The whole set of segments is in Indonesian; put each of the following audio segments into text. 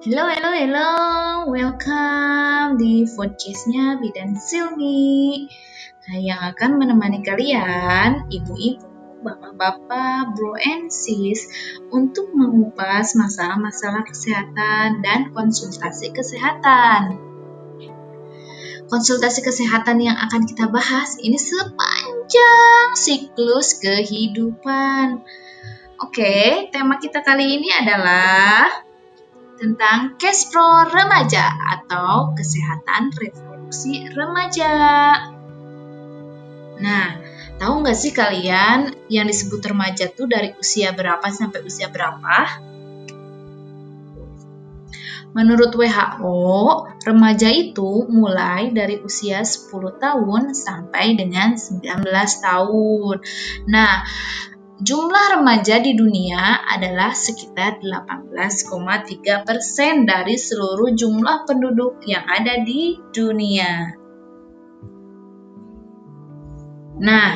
Hello, hello, hello. Welcome di podcast-nya Bidan Silmi. Yang akan menemani kalian, ibu-ibu, bapak-bapak, bro and sis, untuk mengupas masalah-masalah kesehatan dan konsultasi kesehatan. Konsultasi kesehatan yang akan kita bahas ini sepanjang siklus kehidupan. Oke, tema kita kali ini adalah tentang Kespro Remaja atau Kesehatan Reproduksi Remaja. Nah, tahu nggak sih kalian yang disebut remaja tuh dari usia berapa sampai usia berapa? Menurut WHO, remaja itu mulai dari usia 10 tahun sampai dengan 19 tahun. Nah, Jumlah remaja di dunia adalah sekitar 18,3 persen dari seluruh jumlah penduduk yang ada di dunia. Nah,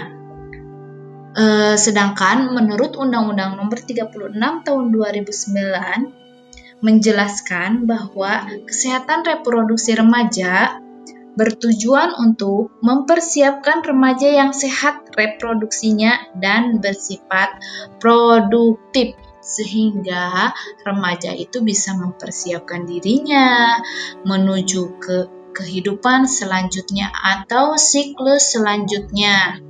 eh, sedangkan menurut Undang-Undang Nomor 36 Tahun 2009 menjelaskan bahwa kesehatan reproduksi remaja bertujuan untuk mempersiapkan remaja yang sehat reproduksinya dan bersifat produktif sehingga remaja itu bisa mempersiapkan dirinya menuju ke kehidupan selanjutnya atau siklus selanjutnya.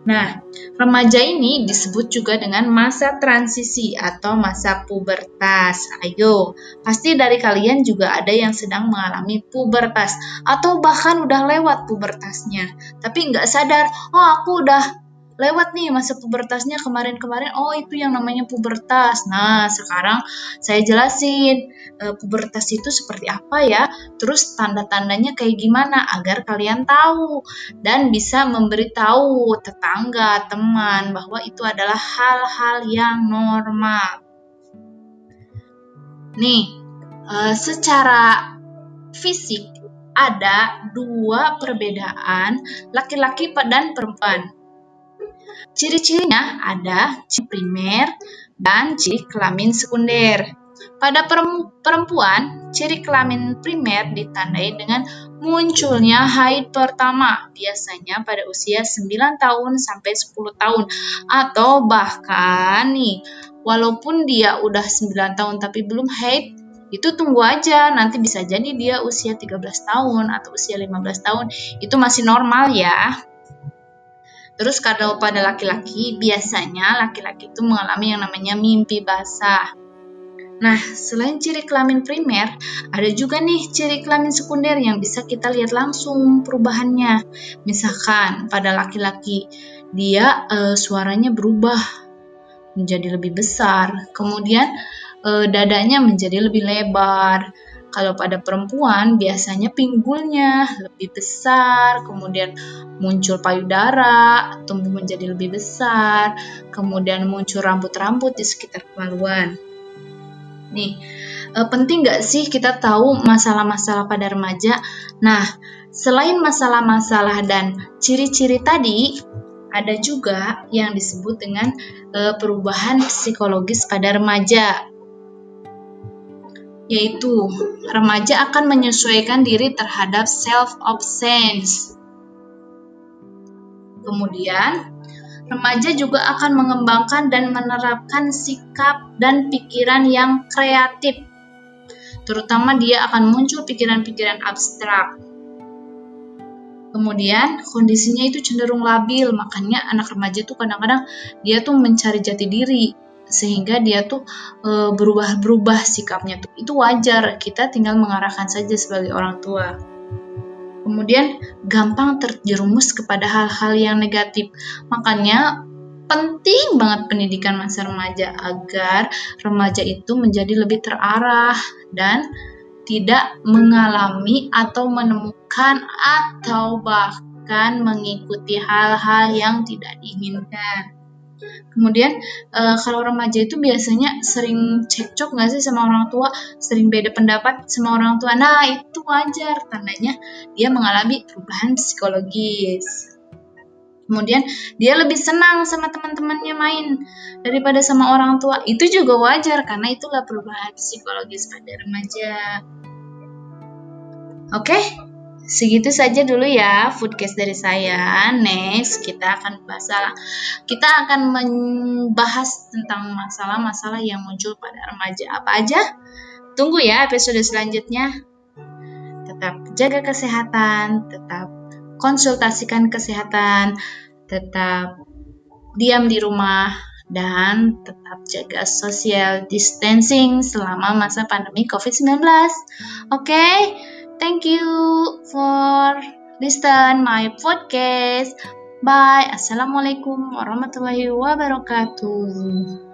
Nah, remaja ini disebut juga dengan masa transisi atau masa pubertas. Ayo, pasti dari kalian juga ada yang sedang mengalami pubertas atau bahkan udah lewat pubertasnya, tapi nggak sadar, oh aku udah lewat nih masa pubertasnya kemarin-kemarin. Oh itu yang namanya pubertas. Nah sekarang saya jelasin e, pubertas itu seperti apa ya? Terus tanda-tandanya kayak gimana? Agar kalian tahu dan bisa memberitahu tetangga teman bahwa itu adalah hal-hal yang normal. Nih e, secara fisik ada dua perbedaan laki-laki dan perempuan Ciri-cirinya ada ciri primer dan ciri kelamin sekunder. Pada perempuan, ciri kelamin primer ditandai dengan munculnya haid pertama, biasanya pada usia 9 tahun sampai 10 tahun atau bahkan nih, walaupun dia udah 9 tahun tapi belum haid, itu tunggu aja nanti bisa jadi dia usia 13 tahun atau usia 15 tahun itu masih normal ya Terus kalau pada laki-laki, biasanya laki-laki itu mengalami yang namanya mimpi basah. Nah, selain ciri kelamin primer, ada juga nih ciri kelamin sekunder yang bisa kita lihat langsung perubahannya. Misalkan pada laki-laki, dia e, suaranya berubah menjadi lebih besar, kemudian e, dadanya menjadi lebih lebar, kalau pada perempuan biasanya pinggulnya lebih besar, kemudian muncul payudara, tumbuh menjadi lebih besar, kemudian muncul rambut-rambut di sekitar kemaluan. Nih, e, penting nggak sih kita tahu masalah-masalah pada remaja? Nah, selain masalah-masalah dan ciri-ciri tadi, ada juga yang disebut dengan e, perubahan psikologis pada remaja yaitu remaja akan menyesuaikan diri terhadap self-obsessed. Kemudian, remaja juga akan mengembangkan dan menerapkan sikap dan pikiran yang kreatif. Terutama dia akan muncul pikiran-pikiran abstrak. Kemudian kondisinya itu cenderung labil, makanya anak remaja itu kadang-kadang dia tuh mencari jati diri, sehingga dia tuh e, berubah-berubah sikapnya tuh. Itu wajar kita tinggal mengarahkan saja sebagai orang tua. Kemudian gampang terjerumus kepada hal-hal yang negatif. Makanya penting banget pendidikan masa remaja agar remaja itu menjadi lebih terarah dan tidak mengalami atau menemukan atau bahkan mengikuti hal-hal yang tidak diinginkan. Kemudian uh, kalau remaja itu biasanya sering cekcok nggak sih sama orang tua, sering beda pendapat sama orang tua. Nah itu wajar, tandanya dia mengalami perubahan psikologis. kemudian dia lebih senang sama teman-temannya main daripada sama orang tua itu juga wajar karena itulah perubahan psikologis pada remaja oke segitu saja dulu ya foodcast dari saya. Next kita akan bahas kita akan membahas tentang masalah-masalah yang muncul pada remaja. Apa aja? Tunggu ya episode selanjutnya. Tetap jaga kesehatan tetap konsultasikan kesehatan, tetap diam di rumah, dan tetap jaga social distancing selama masa pandemi COVID-19. Oke, okay? Thank you for listen my podcast. Bye. Assalamualaikum warahmatullahi wabarakatuh.